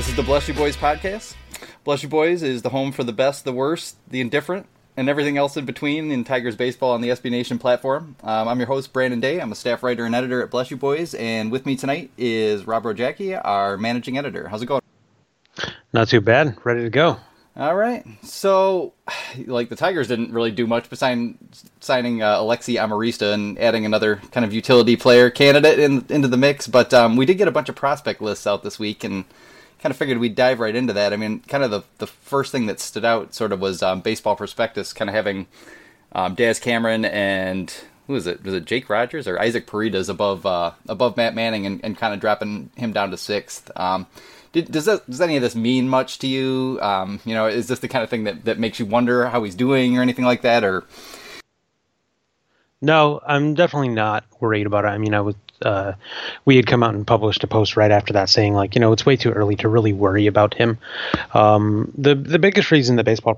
This is the Bless You Boys podcast. Bless You Boys is the home for the best, the worst, the indifferent, and everything else in between in Tigers baseball on the SB Nation platform. Um, I'm your host, Brandon Day. I'm a staff writer and editor at Bless You Boys, and with me tonight is Rob Rogacki, our managing editor. How's it going? Not too bad. Ready to go. All right. So, like the Tigers didn't really do much besides signing uh, Alexi Amarista and adding another kind of utility player candidate in, into the mix. But um, we did get a bunch of prospect lists out this week, and kind of figured we'd dive right into that. I mean, kind of the the first thing that stood out sort of was um, Baseball Prospectus, kind of having um, Daz Cameron and who was it? Was it Jake Rogers or Isaac Paredes above uh, above Matt Manning and, and kind of dropping him down to sixth. Um, did, does that, does any of this mean much to you? Um, you know, is this the kind of thing that, that makes you wonder how he's doing or anything like that? Or no, I'm definitely not worried about it. I mean, I was uh, we had come out and published a post right after that saying like you know it's way too early to really worry about him. Um, the the biggest reason the baseball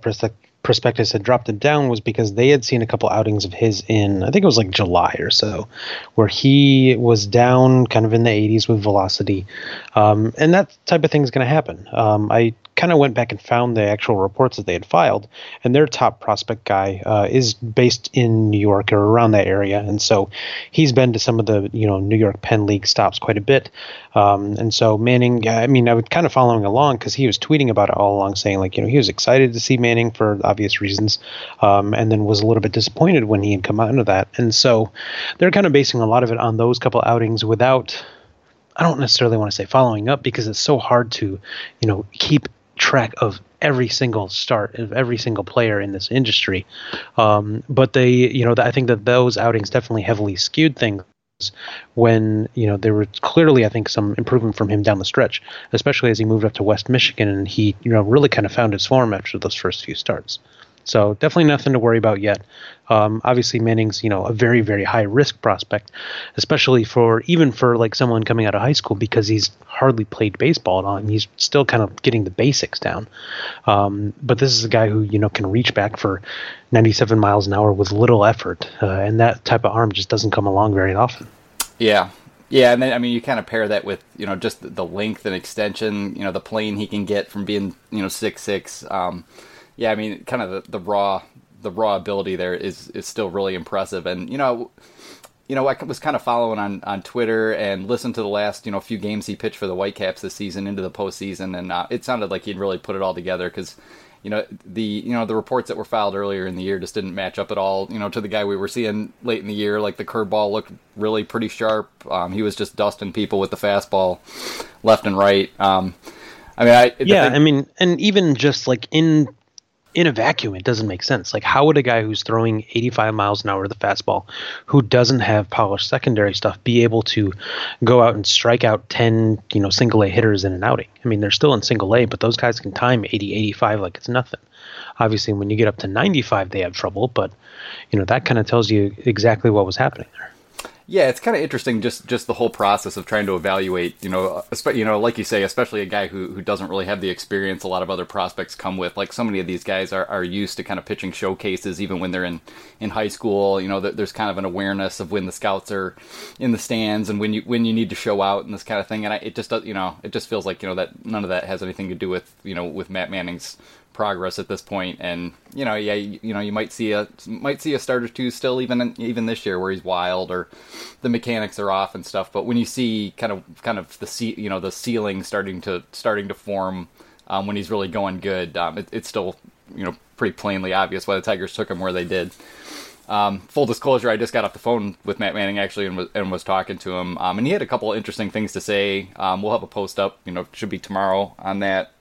prospectus had dropped him down was because they had seen a couple outings of his in I think it was like July or so, where he was down kind of in the 80s with velocity, um, and that type of thing is going to happen. Um, I kind of went back and found the actual reports that they had filed, and their top prospect guy uh, is based in New York or around that area, and so he's been to some of the you know New York Penn League stops quite a bit, um, and so Manning. I mean, I was kind of following along because he was tweeting about it all along, saying like you know he was excited to see Manning for obvious reasons, um, and then was a little bit disappointed when he had come out of that, and so they're kind of basing a lot of it on those couple outings without I don't necessarily want to say following up because it's so hard to, you know, keep track of every single start of every single player in this industry. Um, but they, you know, I think that those outings definitely heavily skewed things when you know there was clearly I think some improvement from him down the stretch, especially as he moved up to West Michigan and he you know really kind of found his form after those first few starts. So definitely nothing to worry about yet. Um, obviously, Manning's you know a very very high risk prospect, especially for even for like someone coming out of high school because he's hardly played baseball at all and he's still kind of getting the basics down. Um, but this is a guy who you know can reach back for 97 miles an hour with little effort, uh, and that type of arm just doesn't come along very often. Yeah, yeah, and then I mean, you kind of pair that with you know just the length and extension, you know, the plane he can get from being you know six six. Um, yeah, I mean, kind of the, the raw the raw ability there is is still really impressive. And you know, you know, I was kind of following on on Twitter and listened to the last you know few games he pitched for the Whitecaps this season into the postseason, and uh, it sounded like he'd really put it all together because. You know the you know the reports that were filed earlier in the year just didn't match up at all. You know to the guy we were seeing late in the year, like the curveball looked really pretty sharp. Um, he was just dusting people with the fastball, left and right. Um, I mean, I, yeah, thing- I mean, and even just like in in a vacuum, it doesn't make sense. Like, how would a guy who's throwing 85 miles an hour to the fastball, who doesn't have polished secondary stuff, be able to go out and strike out 10, you know, single A hitters in an outing? I mean, they're still in single A, but those guys can time 80, 85 like it's nothing. Obviously, when you get up to 95, they have trouble, but, you know, that kind of tells you exactly what was happening there. Yeah, it's kind of interesting just just the whole process of trying to evaluate, you know, you know, like you say, especially a guy who, who doesn't really have the experience a lot of other prospects come with. Like so many of these guys are, are used to kind of pitching showcases even when they're in, in high school. You know, there's kind of an awareness of when the scouts are in the stands and when you when you need to show out and this kind of thing. And I, it just does, you know, it just feels like you know that none of that has anything to do with you know with Matt Manning's progress at this point and you know yeah you, you, know you might see a might see a start or two still even even this year where he's wild or the mechanics are off and stuff but when you see kind of kind of the you know the ceiling starting to starting to form um, when he's really going good um, it, it's still you know pretty plainly obvious why the Tigers took him where they did um, full disclosure, I just got off the phone with Matt Manning actually and was, and was talking to him, um, and he had a couple interesting things to say. Um, we'll have a post up, you know, should be tomorrow on that.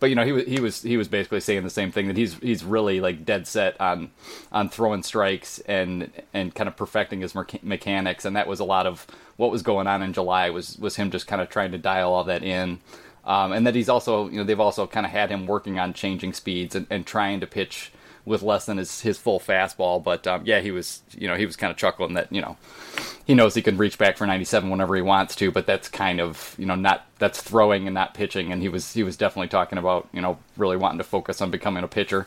But you know he was he was he was basically saying the same thing that he's he's really like dead set on on throwing strikes and and kind of perfecting his mechanics. And that was a lot of what was going on in July was was him just kind of trying to dial all that in. Um, and that he's also you know they've also kind of had him working on changing speeds and, and trying to pitch with less than his, his full fastball. But um, yeah, he was you know he was kind of chuckling that you know he knows he can reach back for 97 whenever he wants to, but that's kind of you know not that's throwing and not pitching. And he was he was definitely talking about you know really wanting to focus on becoming a pitcher.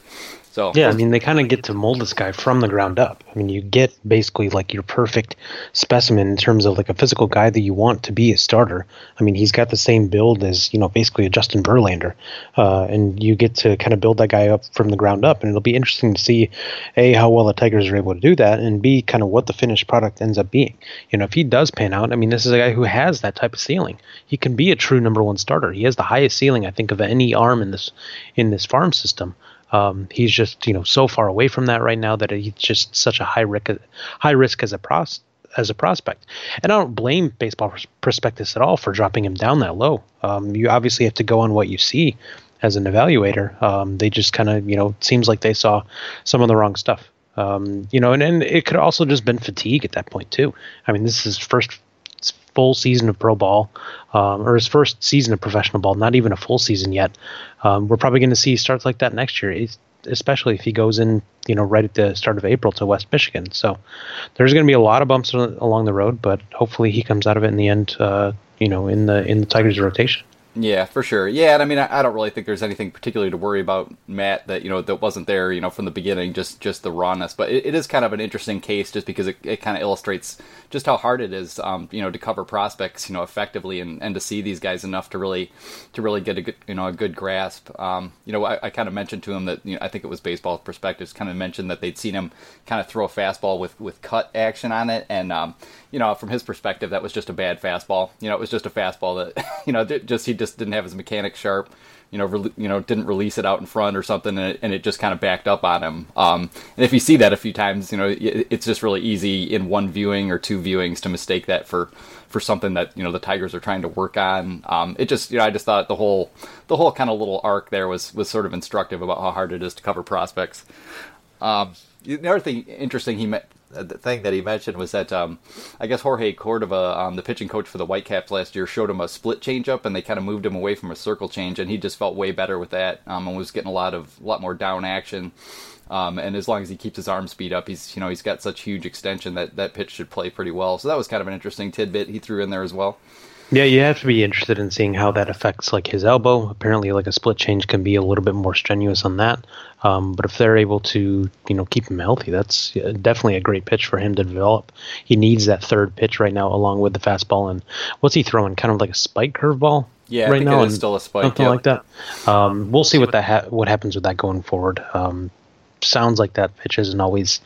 So yeah, I mean, they kind of get to mold this guy from the ground up. I mean, you get basically like your perfect specimen in terms of like a physical guy that you want to be a starter. I mean, he's got the same build as you know, basically a Justin Verlander, uh, and you get to kind of build that guy up from the ground up. And it'll be interesting to see a how well the Tigers are able to do that, and b kind of what the finished product ends up being. You know, if he does pan out, I mean, this is a guy who has that type of ceiling. He can be a true number one starter. He has the highest ceiling, I think, of any arm in this in this farm system. Um, he's just you know so far away from that right now that he's just such a high risk high risk as a pros as a prospect. And I don't blame Baseball Prospectus at all for dropping him down that low. Um, you obviously have to go on what you see as an evaluator. Um, they just kind of you know seems like they saw some of the wrong stuff. Um, you know, and, and it could also just been fatigue at that point too. I mean, this is first full season of pro ball, um, or his first season of professional ball, not even a full season yet. Um, we're probably going to see starts like that next year, especially if he goes in, you know, right at the start of April to West Michigan. So there's going to be a lot of bumps along the road, but hopefully he comes out of it in the end, uh, you know, in the in the Tigers rotation. Yeah, for sure. Yeah, and I mean, I, I, don't really think there's anything particularly to worry about Matt that you know that wasn't there, you know, from the beginning. Just just the rawness, but it, it is kind of an interesting case, just because it, it kind of illustrates just how hard it is, um, you know, to cover prospects, you know, effectively, and, and to see these guys enough to really to really get a good, you know, a good grasp. Um, you know, I, I kind of mentioned to him that you know, I think it was baseball prospectus kind of mentioned that they'd seen him kind of throw a fastball with with cut action on it, and um, you know, from his perspective, that was just a bad fastball. You know, it was just a fastball that you know just he just didn't have his mechanics sharp. You know, re- you know, didn't release it out in front or something, and it, and it just kind of backed up on him. Um, and if you see that a few times, you know, it, it's just really easy in one viewing or two viewings to mistake that for for something that you know the Tigers are trying to work on. Um, it just you know I just thought the whole the whole kind of little arc there was was sort of instructive about how hard it is to cover prospects. Um, the other thing interesting he met thing that he mentioned was that um, I guess Jorge Cordova, um, the pitching coach for the Whitecaps last year, showed him a split changeup, and they kind of moved him away from a circle change, and he just felt way better with that, um, and was getting a lot of lot more down action. Um, and as long as he keeps his arm speed up, he's you know he's got such huge extension that that pitch should play pretty well. So that was kind of an interesting tidbit he threw in there as well. Yeah, you have to be interested in seeing how that affects like his elbow. Apparently, like a split change can be a little bit more strenuous on that. Um, but if they're able to, you know, keep him healthy, that's definitely a great pitch for him to develop. He needs that third pitch right now, along with the fastball. And what's he throwing? Kind of like a spike curveball. Yeah, right now, and still a spike. Something like that. Um, we'll see what that ha- what happens with that going forward. Um, sounds like that pitch isn't always.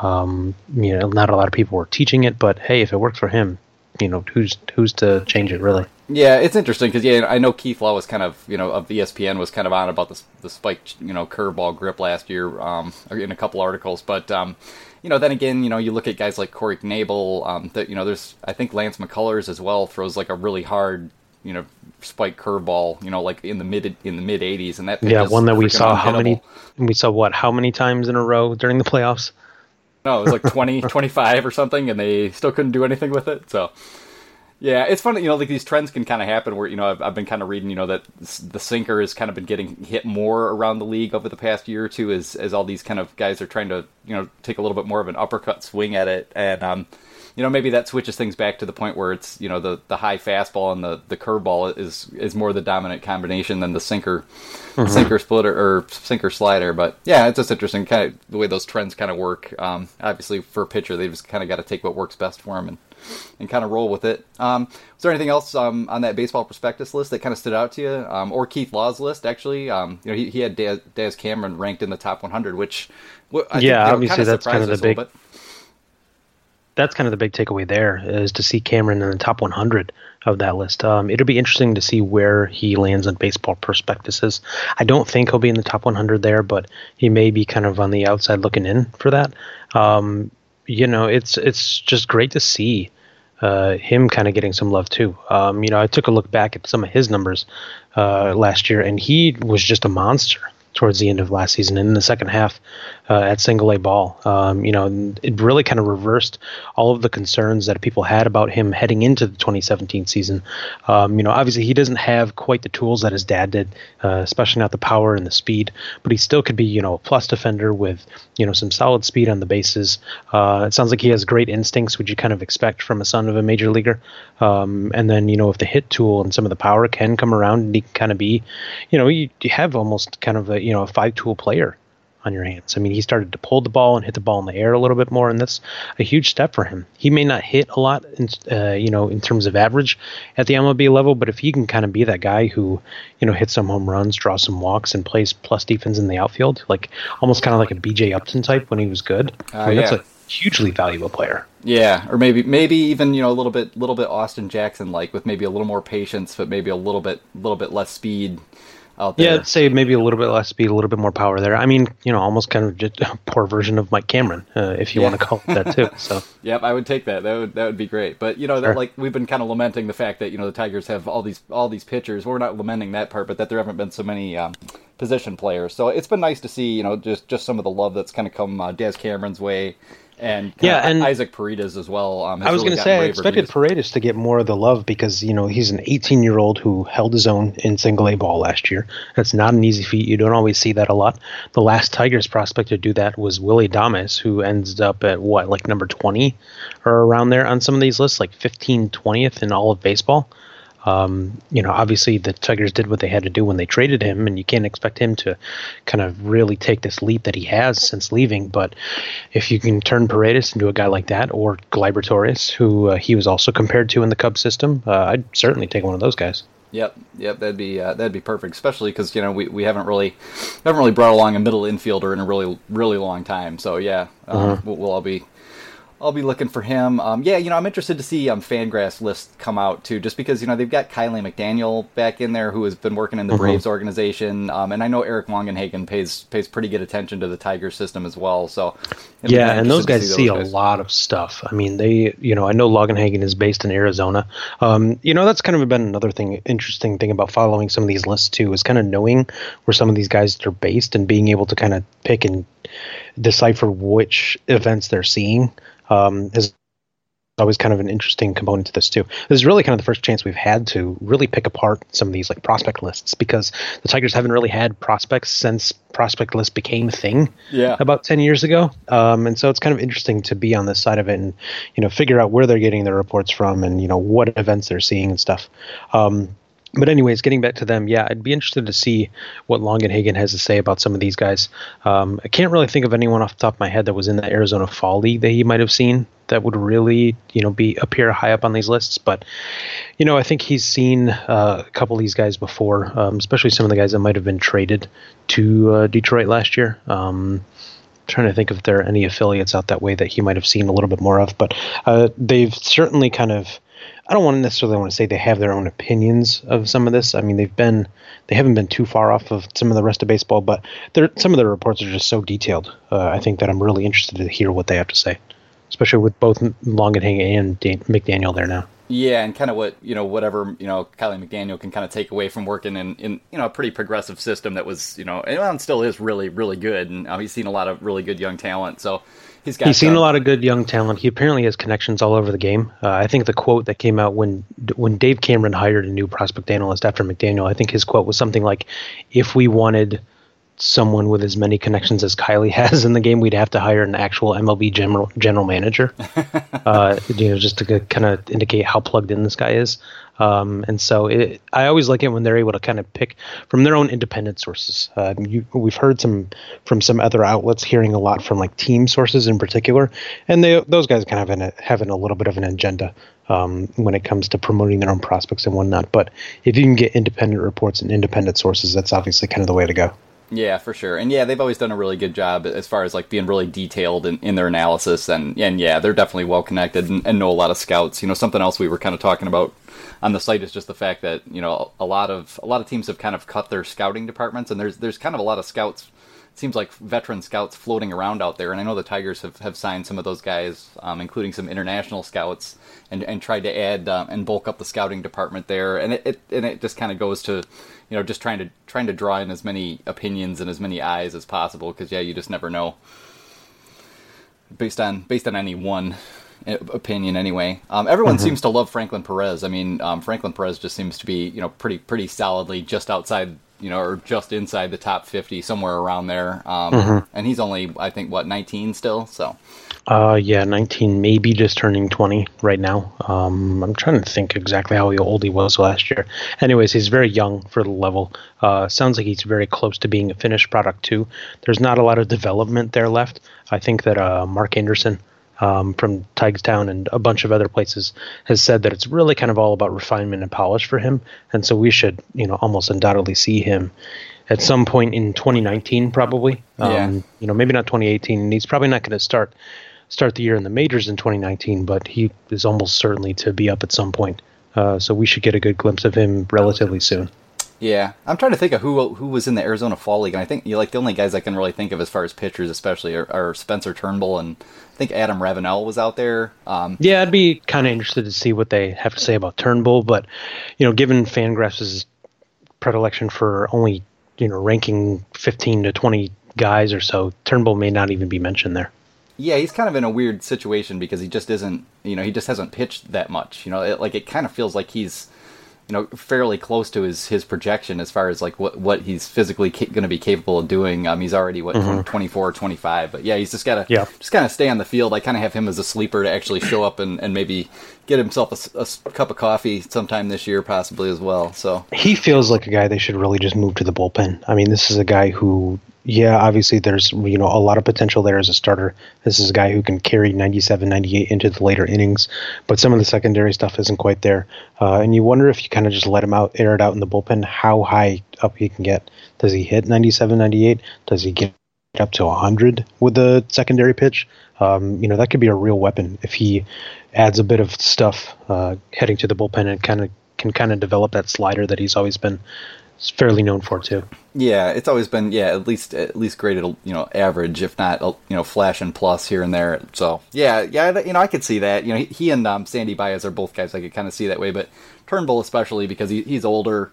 Um, you know, not a lot of people were teaching it, but hey, if it works for him, you know who's who's to change it really. Yeah, it's interesting because yeah, I know Keith Law was kind of you know of ESPN was kind of on about the the spike you know curveball grip last year um, in a couple articles, but um, you know then again you know you look at guys like Corey Knebel um, that you know there's I think Lance McCullers as well throws like a really hard you know spike curveball you know like in the mid in the mid 80s and that yeah one that we saw how many we saw what how many times in a row during the playoffs no, it was like 20, 25 or something, and they still couldn't do anything with it. So, yeah, it's funny, you know, like these trends can kind of happen where, you know, I've, I've been kind of reading, you know, that the sinker has kind of been getting hit more around the league over the past year or two as, as all these kind of guys are trying to, you know, take a little bit more of an uppercut swing at it. And, um, you know, maybe that switches things back to the point where it's, you know, the, the high fastball and the, the curveball is, is more the dominant combination than the sinker, mm-hmm. sinker splitter or sinker slider. But yeah, it's just interesting kind of the way those trends kind of work. Um, obviously for a pitcher, they've just kind of got to take what works best for them and, and kind of roll with it. Um, was there anything else um, on that baseball prospectus list that kind of stood out to you, um, or Keith Law's list? Actually, um, you know, he, he had Daz, Daz, Cameron ranked in the top 100, which I yeah, think, obviously kind of that's kind of the big that's kind of the big takeaway there is to see Cameron in the top 100 of that list. Um, it'll be interesting to see where he lands on baseball prospectuses. I don't think he'll be in the top 100 there, but he may be kind of on the outside looking in for that. Um, you know, it's it's just great to see uh, him kind of getting some love too. Um, you know, I took a look back at some of his numbers uh, last year, and he was just a monster towards the end of last season. And in the second half, uh, at single A ball. Um, you know, it really kind of reversed all of the concerns that people had about him heading into the 2017 season. Um, you know, obviously he doesn't have quite the tools that his dad did, uh, especially not the power and the speed, but he still could be, you know, a plus defender with, you know, some solid speed on the bases. Uh, it sounds like he has great instincts, which you kind of expect from a son of a major leaguer. Um, and then, you know, if the hit tool and some of the power can come around and he can kind of be, you know, you, you have almost kind of a, you know, a five tool player on your hands. I mean, he started to pull the ball and hit the ball in the air a little bit more, and that's a huge step for him. He may not hit a lot, in, uh, you know, in terms of average at the MLB level, but if he can kind of be that guy who, you know, hits some home runs, draws some walks, and plays plus defense in the outfield, like almost kind of like a BJ Upton type when he was good, uh, I mean, yeah. that's a hugely valuable player. Yeah, or maybe maybe even you know a little bit little bit Austin Jackson like with maybe a little more patience, but maybe a little bit little bit less speed out there. Yeah, I'd say maybe a little bit less speed, a little bit more power there. I mean, you know, almost kind of just a poor version of Mike Cameron, uh, if you yeah. want to call it that too. So. yep, I would take that. That would that would be great. But you know, sure. like we've been kind of lamenting the fact that you know the Tigers have all these all these pitchers. Well, we're not lamenting that part, but that there haven't been so many. Um, position players so it's been nice to see you know just just some of the love that's kind of come uh, Daz Cameron's way and yeah, and Isaac Paredes as well. Um, I was really going to say I expected reviews. Paredes to get more of the love because you know he's an 18 year old who held his own in single A ball last year. That's not an easy feat. You don't always see that a lot. The last Tigers prospect to do that was Willy Adames, who ends up at what like number 20 or around there on some of these lists, like 15, 20th in all of baseball. Um, you know, obviously the Tigers did what they had to do when they traded him, and you can't expect him to kind of really take this leap that he has since leaving. But if you can turn Paredes into a guy like that, or Gleyber Torres, who uh, he was also compared to in the Cubs system, uh, I'd certainly take one of those guys. Yep, yep, that'd be uh, that'd be perfect, especially because you know we, we haven't really haven't really brought along a middle infielder in a really really long time. So yeah, uh-huh. we'll, we'll all be I'll be looking for him. Um, yeah, you know, I'm interested to see um, Fangraphs list come out too, just because you know they've got Kiley McDaniel back in there, who has been working in the mm-hmm. Braves organization, um, and I know Eric Longenhagen pays pays pretty good attention to the Tiger system as well. So yeah, and those guys see, those guys. a lot of stuff. I mean, they, you know, I know Longenhagen is based in Arizona. Um, you know, that's kind of been another thing, interesting thing about following some of these lists too, is kind of knowing where some of these guys are based and being able to kind of pick and decipher which events they're seeing um, is always kind of an interesting component to this too. This is really kind of the first chance we've had to really pick apart some of these like prospect lists because the Tigers haven't really had prospects since prospect list became a thing yeah. about 10 years ago. Um, and so it's kind of interesting to be on this side of it and, you know, figure out where they're getting their reports from and, you know, what events they're seeing and stuff. Um, but anyways, getting back to them, yeah, I'd be interested to see what Longenhagen has to say about some of these guys. Um, I can't really think of anyone off the top of my head that was in the Arizona Fall League that he might have seen that would really, you know, be appear high up on these lists. But, you know, I think he's seen uh, a couple of these guys before, um, especially some of the guys that might have been traded to uh, Detroit last year. Um, trying to think if there are any affiliates out that way that he might have seen a little bit more of, but uh, they've certainly kind of I don't want to necessarily want to say they have their own opinions of some of this. I mean, they've been they haven't been too far off of some of the rest of baseball, but some of the reports are just so detailed. Uh, I think that I'm really interested to hear what they have to say, especially with both Longenhagen and Dan- McDaniel there now. Yeah, and kind of what you know, whatever you know, Kiley McDaniel can kind of take away from working in, in you know a pretty progressive system that was you know and still is really really good, and uh, he's seen a lot of really good young talent. So He's, he's seen a lot of good young talent. He apparently has connections all over the game. Uh, I think the quote that came out when when Dave Cameron hired a new prospect analyst after McDaniel, I think his quote was something like, "If we wanted someone with as many connections as Kiley has in the game, we'd have to hire an actual MLB general general manager. uh, you know, just to kind of indicate how plugged in this guy is. Um, and so it, I always like it when they're able to kind of pick from their own independent sources. Uh, you, we've heard some from some other outlets, hearing a lot from like team sources in particular, and they those guys kind of having a, having a little bit of an agenda um, when it comes to promoting their own prospects and whatnot. But if you can get independent reports and independent sources, that's obviously kind of the way to go. Yeah, for sure. And yeah, they've always done a really good job as far as like being really detailed in, in their analysis. And and yeah, they're definitely well connected and, and know a lot of scouts. You know, something else we were kind of talking about on the site is just the fact that you know a lot of a lot of teams have kind of cut their scouting departments, and there's there's kind of a lot of scouts. Seems like veteran scouts floating around out there, and I know the Tigers have, have signed some of those guys, um, including some international scouts, and, and tried to add um, and bulk up the scouting department there. And it, it and it just kind of goes to you know, just trying to trying to draw in as many opinions and as many eyes as possible because yeah, you just never know based on based on any one opinion anyway. Um, everyone mm-hmm. seems to love Franklin Perez. I mean, um, Franklin Perez just seems to be you know pretty pretty solidly just outside you know or just inside the top fifty somewhere around there. Um, mm-hmm. And he's only I think what nineteen still so. Uh, yeah, 19, maybe just turning 20 right now. Um, I'm trying to think exactly how old he was last year. Anyways, he's very young for the level. Uh, sounds like he's very close to being a finished product too. There's not a lot of development there left. I think that uh, Mark Anderson um, from Tigstown and a bunch of other places has said that it's really kind of all about refinement and polish for him, and so we should, you know, almost undoubtedly see him at some point in 2019, probably. Um, yeah. You know, maybe not 2018, and he's probably not going to start start the year in the majors in 2019, but he is almost certainly to be up at some point. Uh, so we should get a good glimpse of him relatively soon. Yeah, I'm trying to think of who who was in the Arizona Fall League, and I think you know, like the only guys I can really think of as far as pitchers, especially, are, are Spencer Turnbull and I think Adam Ravenelle was out there. Um, yeah, I'd be kind of interested to see what they have to say about Turnbull, but you know, given Fangraphs' predilection for only you know ranking 15 to 20 guys or so, Turnbull may not even be mentioned there. Yeah, he's kind of in a weird situation because he just isn't, you know, he just hasn't pitched that much. You know, it, like it kind of feels like he's, you know, fairly close to his his projection as far as like what what he's physically ca- going to be capable of doing. Um, he's already what mm-hmm. 24 25, but yeah, he's just got to yeah. just kind of stay on the field. I kind of have him as a sleeper to actually show up and, and maybe get himself a, a, cup of coffee sometime this year, possibly as well. So he feels like a guy they should really just move to the bullpen. I mean, this is a guy who yeah, obviously there's you know a lot of potential there as a starter. This is a guy who can carry 97, 98 into the later innings, but some of the secondary stuff isn't quite there. Uh, and you wonder if you kind of just let him out, air it out in the bullpen, how high up he can get. Does he hit 97, 98? Does he get up to 100 with the secondary pitch? Um, you know that could be a real weapon if he adds a bit of stuff uh, heading to the bullpen and kind of can kind of develop that slider that he's always been fairly known for too. Yeah, it's always been yeah at least at least graded you know average if not you know flash and plus here and there. So yeah yeah you know I could see that you know he, and um, Sandy Baez are both guys I could kind of see that way, but Turnbull especially because he, he's older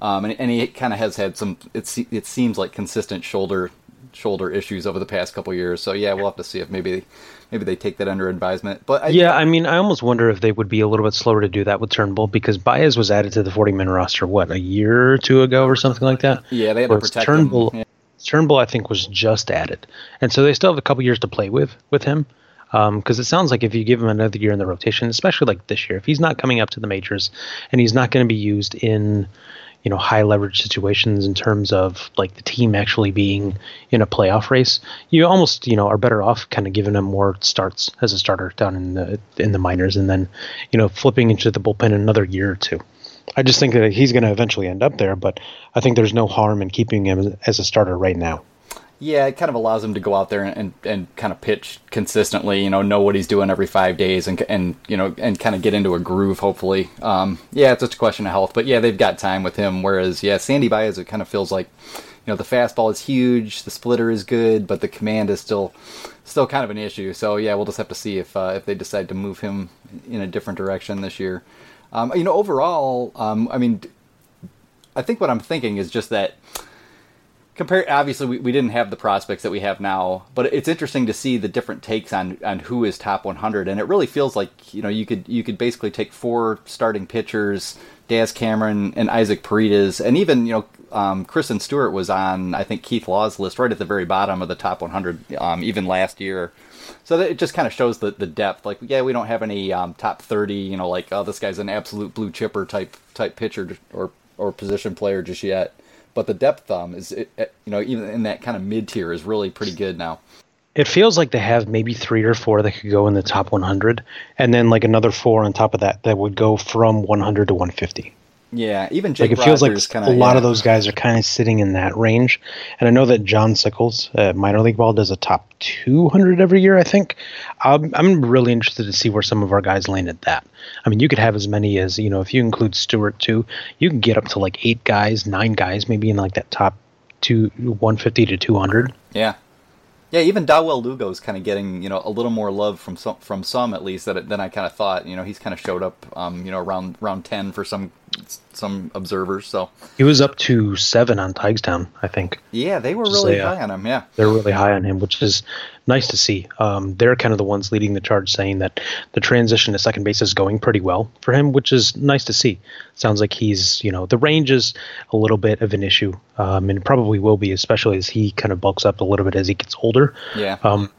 um, and, and he kind of has had some it it seems like consistent shoulder shoulder issues over the past couple years. So yeah, we'll have to see if maybe maybe they take that under advisement. But I, yeah, I mean, I almost wonder if they would be a little bit slower to do that with Turnbull because Baez was added to the 40 man roster what a year or two ago or something like that. Yeah, they had to protect Turnbull. Yeah. Turnbull, I think, was just added, and so they still have a couple years to play with with him. Because um, it sounds like if you give him another year in the rotation, especially like this year, if he's not coming up to the majors and he's not going to be used in you know high leverage situations in terms of like the team actually being in a playoff race, you almost you know are better off kind of giving him more starts as a starter down in the in the minors, and then you know flipping into the bullpen another year or two. I just think that he's going to eventually end up there, but I think there's no harm in keeping him as a starter right now. Yeah, it kind of allows him to go out there and, and, and, kind of pitch consistently. You know, know what he's doing every five days, and and you know, and kind of get into a groove. Hopefully, um, yeah, it's just a question of health. But yeah, they've got time with him. Whereas, yeah, Sandy Baez, it kind of feels like, you know, the fastball is huge, the splitter is good, but the command is still still kind of an issue. So yeah, we'll just have to see if uh, if they decide to move him in a different direction this year. Um, you know, overall, um, I mean, I think what I'm thinking is just that compare obviously we, we didn't have the prospects that we have now but it's interesting to see the different takes on on who is top 100 and it really feels like you know you could you could basically take four starting pitchers Daz Cameron and Isaac Paredes and even you know um, Christin Stewart was on I think Keith Law's list right at the very bottom of the top 100 um, even last year. So it just kind of shows the, the depth like yeah we don't have any um, top 30 you know like oh this guy's an absolute blue chipper type type pitcher or or position player just yet but the depth thumb is it, you know even in that kind of mid tier is really pretty good now. It feels like they have maybe three or four that could go in the top 100, and then like another four on top of that that would go from 100 to 150. Yeah, even Jake like it feels like kinda, a lot yeah. of those guys are kind of sitting in that range. And I know that John Sickels, uh, minor league ball, does a top 200 every year. I think. Um, I'm really interested to see where some of our guys landed that. I mean, you could have as many as you know if you include Stewart too. You can get up to like eight guys, nine guys, maybe in like that top two 150 to 200. Yeah. Yeah, even Dawel Lugo is kind of getting you know a little more love from some from some at least that than I kind of thought. You know, he's kind of showed up um, you know around round ten for some some observers. So he was up to seven on Tigstown, I think. Yeah, they were really high on him. Yeah, they're really high on him, which is nice to see. Um, they're kind of the ones leading the charge, saying that the transition to second base is going pretty well for him, which is nice to see. Sounds like he's, you know, the range is a little bit of an issue, um, and probably will be, especially as he kind of bulks up a little bit as he gets older. Yeah. Um,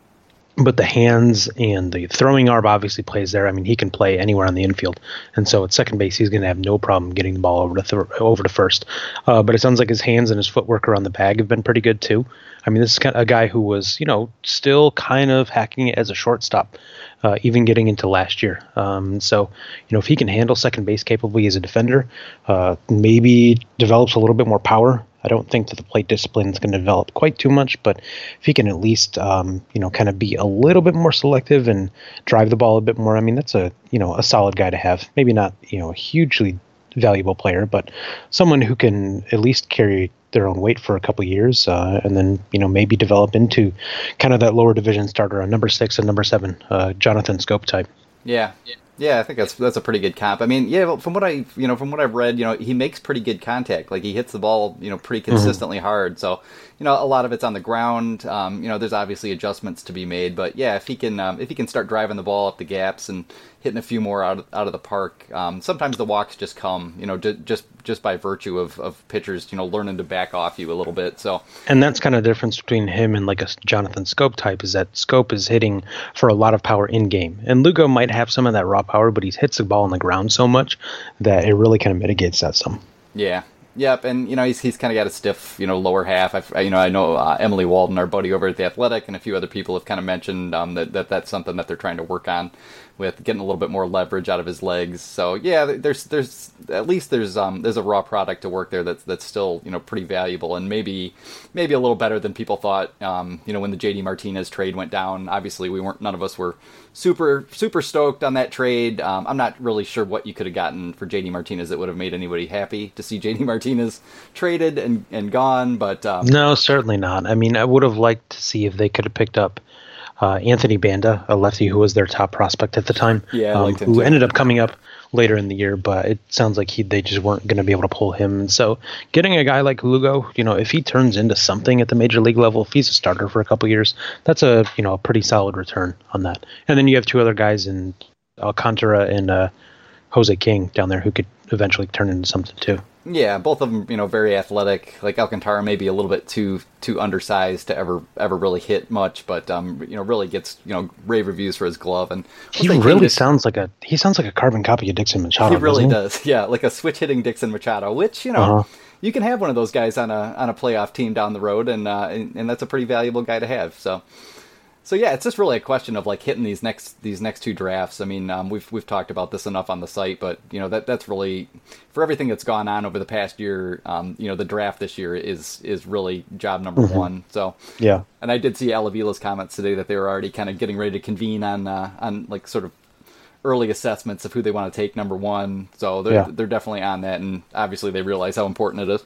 but the hands and the throwing arm obviously plays there. I mean, he can play anywhere on the infield, and so at second base, he's going to have no problem getting the ball over to th- over to first. Uh, but it sounds like his hands and his footwork around the bag have been pretty good too. I mean, this is kind of a guy who was, you know, still kind of hacking it as a shortstop, uh, even getting into last year. Um, so, you know, if he can handle second base capably as a defender, uh, maybe develops a little bit more power I don't think that the plate discipline is going to develop quite too much, but if he can at least, um, you know, kind of be a little bit more selective and drive the ball a bit more, I mean, that's a, you know, a solid guy to have. Maybe not, you know, a hugely valuable player, but someone who can at least carry their own weight for a couple years, uh, and then you know maybe develop into kind of that lower division starter on number six and number seven, uh, Jonathan Schoop type. Yeah. yeah. Yeah, I think that's that's a pretty good comp. I mean, yeah, from what I you know from what I've read, you know, he makes pretty good contact. Like he hits the ball, you know, pretty mm-hmm. consistently mm-hmm. hard. So, you know, a lot of it's on the ground. Um, you know, there's obviously adjustments to be made, but yeah, if he can um, if he can start driving the ball up the gaps and hitting a few more out of, out of the park. Um, sometimes the walks just come, you know, just just by virtue of, of pitchers, you know, learning to back off you a little bit. So, and that's kind of the difference between him and like a Jonathan Schoop type is that Schoop is hitting for a lot of power in game, and Lugo might have some of that raw power, but he hits the ball on the ground so much that it really kind of mitigates that some. Yeah, Yep, and you know he's he's kind of got a stiff, you know, lower half. I, you know, I know uh, Emily Waldon, our buddy over at the Athletic, and a few other people have kind of mentioned um, that, that that's something that they're trying to work on with getting a little bit more leverage out of his legs. So yeah, there's there's at least there's um there's a raw product to work there that's that's still you know pretty valuable and maybe maybe a little better than people thought. Um, you know when the JD Martinez trade went down, obviously we weren't none of us were super super stoked on that trade. Um, I'm not really sure what you could have gotten for JD Martinez that would have made anybody happy to see JD Martinez traded and and gone, but um, no, certainly not. I mean, I would have liked to see if they could have picked up uh, Anthony Banda, a lefty who was their top prospect at the time, yeah, um, who too. ended up coming up later in the year, but it sounds like he they just weren't going to be able to pull him. And so, getting a guy like Lugo, you know, if he turns into something at the major league level, if he's a starter for a couple years, that's a you know a pretty solid return on that. And then you have two other guys in Alcantara and uh, Jose King down there who could eventually turn into something too. Yeah, both of them, you know, very athletic. Like Alcantara, maybe a little bit too too undersized to ever ever really hit much, but um, you know, really gets you know rave reviews for his glove. And he really sounds like a he sounds like a carbon copy of Dixon Machado. He really he? does. Yeah, like a switch hitting Dixon Machado, which you know. Uh-huh. You can have one of those guys on a on a playoff team down the road, and, uh, and and that's a pretty valuable guy to have. So, so yeah, it's just really a question of like hitting these next these next two drafts. I mean, um, we've we've talked about this enough on the site, but you know that that's really for everything that's gone on over the past year. Um, you know, the draft this year is is really job number mm-hmm. one. So yeah, and I did see Al Avila's comments today that they were already kind of getting ready to convene on uh, on like sort of early assessments of who they want to take number one. So they're yeah. they're definitely on that, and obviously they realize how important it is.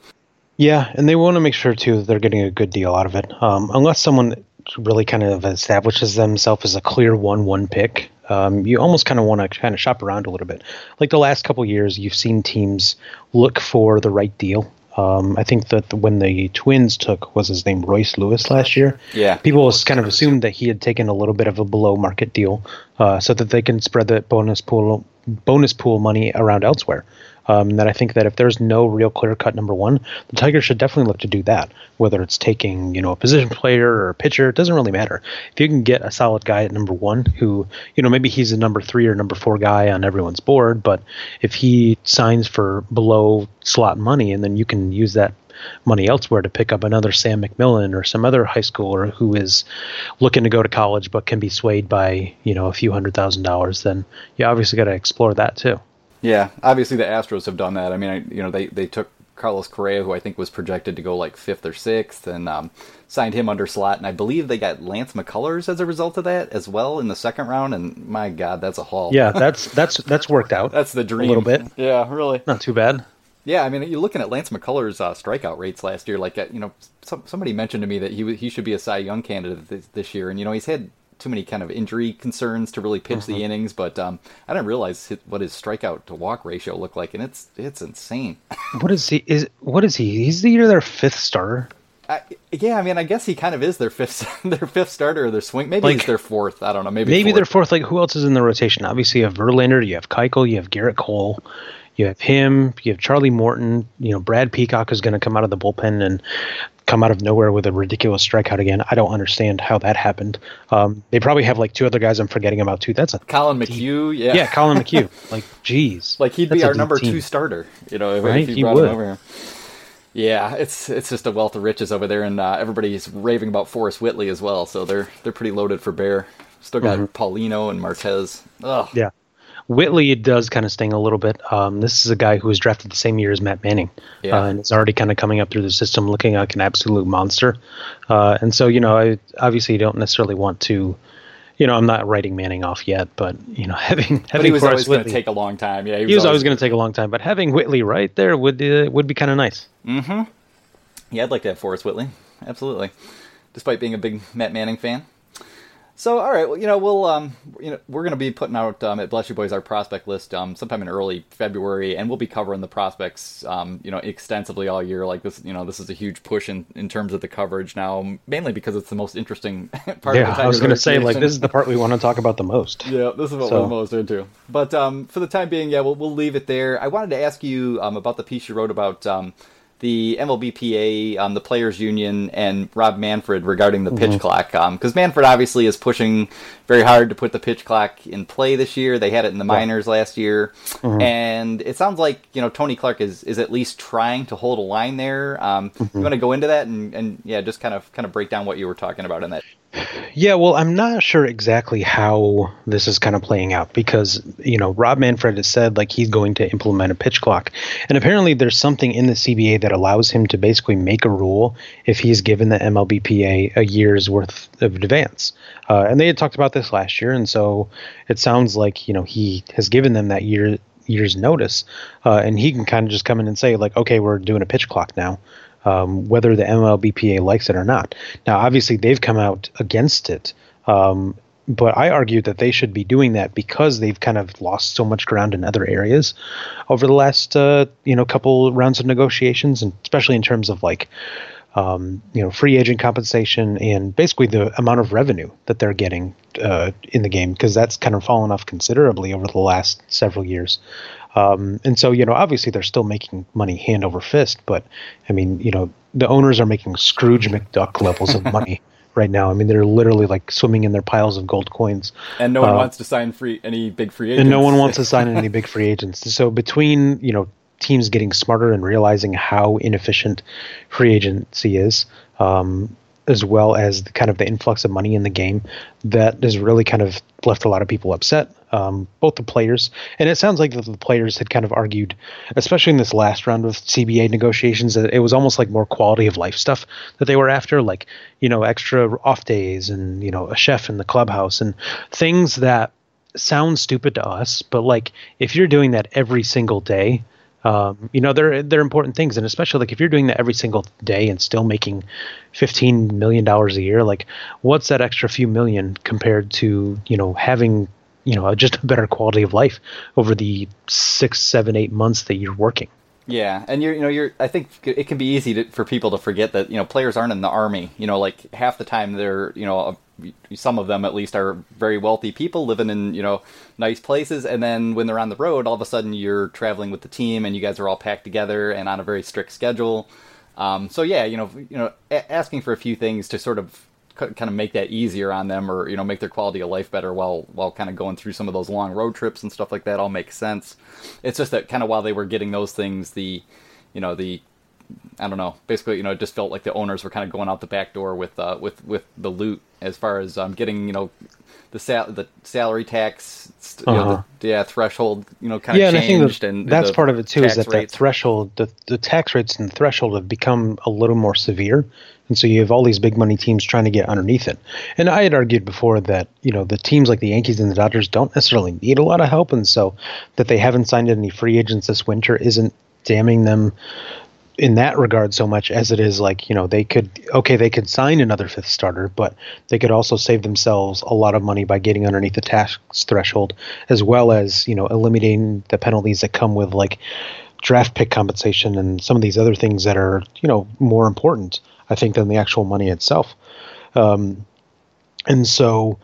Yeah, and they want to make sure too that they're getting a good deal out of it. Um, unless someone really kind of establishes themselves as a clear one-one pick. Um, you almost kind of want to kind of shop around a little bit. Like the last couple years, you've seen teams look for the right deal. Um, I think that when the Twins took was his name Royce Lewis last year. Yeah, people kind of assumed that he had taken a little bit of a below market deal, uh, so that they can spread the bonus pool bonus pool money around elsewhere. Um, that I think that if there's no real clear cut number one, the Tigers should definitely look to do that. Whether it's taking you know a position player or a pitcher, it doesn't really matter. If you can get a solid guy at number one, who you know maybe he's a number three or number four guy on everyone's board, but if he signs for below slot money, and then you can use that money elsewhere to pick up another Sam McMillan or some other high schooler who is looking to go to college but can be swayed by you know a few hundred thousand dollars, then you obviously got to explore that too. Yeah, obviously the Astros have done that. I mean, I, you know, they they took Carlos Correa, who I think was projected to go like fifth or sixth, and um, signed him under slot. And I believe they got Lance McCullers as a result of that as well in the second round. And my God, that's a haul. Yeah, that's that's that's worked out. that's the dream. A little bit. Yeah, really. Not too bad. Yeah, I mean, you're looking at Lance McCullers' uh, strikeout rates last year. Like, uh, you know, some, somebody mentioned to me that he he should be a Cy Young candidate this, this year, and you know, he's had too many kind of injury concerns to really pitch mm-hmm. the innings. But um, I didn't realize what his strikeout to walk ratio looked like, and it's it's insane. what is he? Is what is he? He's either their fifth starter. I, yeah, I mean, I guess he kind of is their fifth, their fifth starter or their swing. Maybe like, he's their fourth. I don't know. Maybe maybe their fourth. Like who else is in the rotation? Obviously, you have Verlander, you have Keuchel, you have Gerrit Cole, you have him, you have Charlie Morton. You know, Brad Peacock is going to come out of the bullpen and come out of nowhere with a ridiculous strikeout again. I don't understand how that happened. Um, they probably have like two other guys I'm forgetting about too. That's a Collin McHugh. Yeah, yeah, Colin McHugh. Like, geez, like he'd be our number team. two starter. You know, if, right? if he would. over here. Yeah, it's it's just a wealth of riches over there, and uh, everybody's raving about Forrest Whitley as well. So they're they're pretty loaded for bear. Still got mm-hmm. Paulino and Martes. Ugh. Yeah, Whitley does kind of sting a little bit. Um, this is a guy who was drafted the same year as Matt Manning, yeah. uh, and is already kind of coming up through the system, looking like an absolute monster. Uh, and so, you know, I obviously you don't necessarily want to you know, I'm not writing Manning off yet, but you know, having having he was always going to take a long time. Yeah, he was, he was always, always going to take a long time, but having Whitley right there would uh, would be kind of nice. Mm-hmm. Yeah, I'd like to have Forrest Whitley. Absolutely, despite being a big Matt Manning fan. So, all right, well, you know, we'll, um, you know, we're going to be putting out um, at Bless You Boys our prospect list um, sometime in early February, and we'll be covering the prospects, um, you know, extensively all year. Like this, you know, this is a huge push in, in terms of the coverage now, mainly because it's the most interesting part. Yeah, of the time. I was going to say, like, this is the part we want to talk about the most. Yeah, this is what so. we're most into. But um, for the time being, yeah, we'll, we'll leave it there. I wanted to ask you um, about the piece you wrote about the MLBPA, um, the Players Union, and Rob Manfred regarding the pitch mm-hmm. clock. Because um, Manfred obviously is pushing very hard to put the pitch clock in play this year. They had it in the yeah. minors last year, mm-hmm. and it sounds like you know Tony Clark is is at least trying to hold a line there. Um, mm-hmm. You want to go into that and, and yeah, just kind of kind of break down what you were talking about in that. Yeah, well, I'm not sure exactly how this is kind of playing out because, you know, Rob Manfred has said like he's going to implement a pitch clock. And apparently there's something in the CBA that allows him to basically make a rule if he's given the MLBPA a year's worth of advance. Uh, and they had talked about this last year. And so it sounds like, you know, he has given them that year year's notice. Uh, and he can kind of just come in and say, like, okay, we're doing a pitch clock now um, whether the MLBPA likes it or not. Now, obviously, they've come out against it, um, but I argue that they should be doing that because they've kind of lost so much ground in other areas over the last uh, you know couple rounds of negotiations, and especially in terms of like. Um, you know, free agent compensation and basically the amount of revenue that they're getting uh, in the game because that's kind of fallen off considerably over the last several years. Um, and so, you know, obviously they're still making money hand over fist, but I mean, you know, the owners are making Scrooge McDuck levels of money right now. I mean, they're literally like swimming in their piles of gold coins. And no one uh, wants to sign free any big free agents. And no one wants to sign any big free agents. So between, you know, teams getting smarter and realizing how inefficient free agency is, um, as well as the, kind of the influx of money in the game that has really kind of left a lot of people upset. Um, both the players. And it sounds like the, players had kind of argued, especially in this last round of CBA negotiations, that it was almost like more quality of life stuff that they were after, like you know extra off days and you know a chef in the clubhouse and things that sound stupid to us, but like if you're doing that every single day um, you know, they're they're important things, and especially like if you're doing that every single day and still making fifteen million dollars a year, like what's that extra few million compared to you know having you know just a better quality of life over the six, seven, eight months that you're working. Yeah, and you're you know you're I think it can be easy to, for people to forget that you know players aren't in the army. You know, like half the time they're you know some of them at least are very wealthy people living in you know nice places and then when they're on the road all of a sudden you're traveling with the team and you guys are all packed together and on a very strict schedule um, so yeah you know you know asking for a few things to sort of kind of make that easier on them or you know make their quality of life better while while kind of going through some of those long road trips and stuff like that all makes sense it's just that kind of while they were getting those things the you know the I don't know. Basically, you know, it just felt like the owners were kind of going out the back door with uh, with with the loot as far as um, getting you know the sal- the salary tax, you uh-huh. know, the, yeah threshold, you know, kind yeah, of changed. And, and that's part of it too. Is that rates. that threshold, the the tax rates and the threshold have become a little more severe, and so you have all these big money teams trying to get underneath it. And I had argued before that you know the teams like the Yankees and the Dodgers don't necessarily need a lot of help, and so that they haven't signed any free agents this winter isn't damning them in that regard so much as it is like you know they could okay they could sign another fifth starter but they could also save themselves a lot of money by getting underneath the tax threshold as well as you know eliminating the penalties that come with like draft pick compensation and some of these other things that are you know more important i think than the actual money itself. Um, and so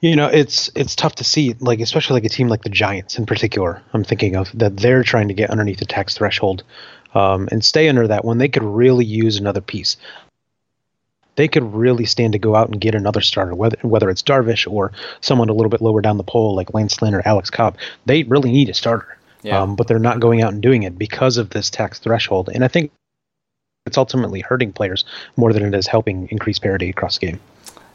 you know it's it's tough to see like especially like a team like the giants in particular i'm thinking of that they're trying to get underneath the tax threshold um, and stay under that when they could really use another piece they could really stand to go out and get another starter, whether whether it's Darvish or someone a little bit lower down the pole like Lance Lynn or Alex Cobb. They really need a starter, yeah. um, but they're not going out and doing it because of this tax threshold. And I think it's ultimately hurting players more than it is helping increase parity across the game.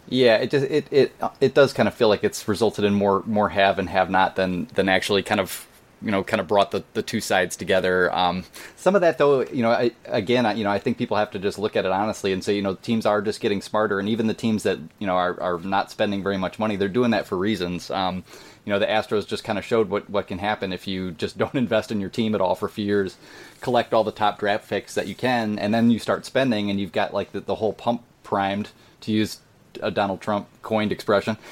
Yeah, it just it it it does kind of feel like it's resulted in more more have and have not than than actually kind of you know kind of brought the, the two sides together. Um, some of that though, you know, I, again, I, you know, I think people have to just look at it honestly and say, you know, teams are just getting smarter, and even the teams that you know are, are not spending very much money, they're doing that for reasons. Um, you know, the Astros just kind of showed what what can happen if you just don't invest in your team at all for a few years, collect all the top draft picks that you can, and then you start spending, and you've got like the, the whole pump primed to use a Donald Trump coined expression.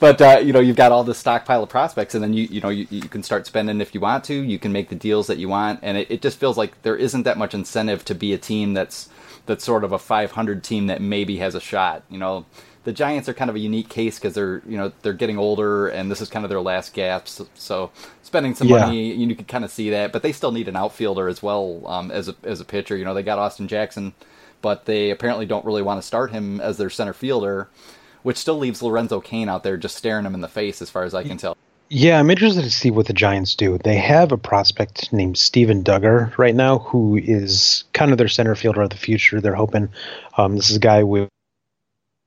but uh, you know you've got all this stockpile of prospects, and then you you know you, you can start spending if you want to. You can make the deals that you want, and it, it just feels like there isn't that much incentive to be a team that's that's sort of a 500 team that maybe has a shot. You know, the Giants are kind of a unique case because they're you know they're getting older, and this is kind of their last gasp. So spending some yeah. money, you can kind of see that, but they still need an outfielder as well um, as a as a pitcher. You know, they got Austin Jackson, but they apparently don't really want to start him as their center fielder which still leaves Lorenzo Cain out there just staring him in the face, as far as I can tell. Yeah, I'm interested to see what the Giants do. They have a prospect named Steven Duggar right now, who is kind of their center fielder of the future. They're hoping um, this is a guy with,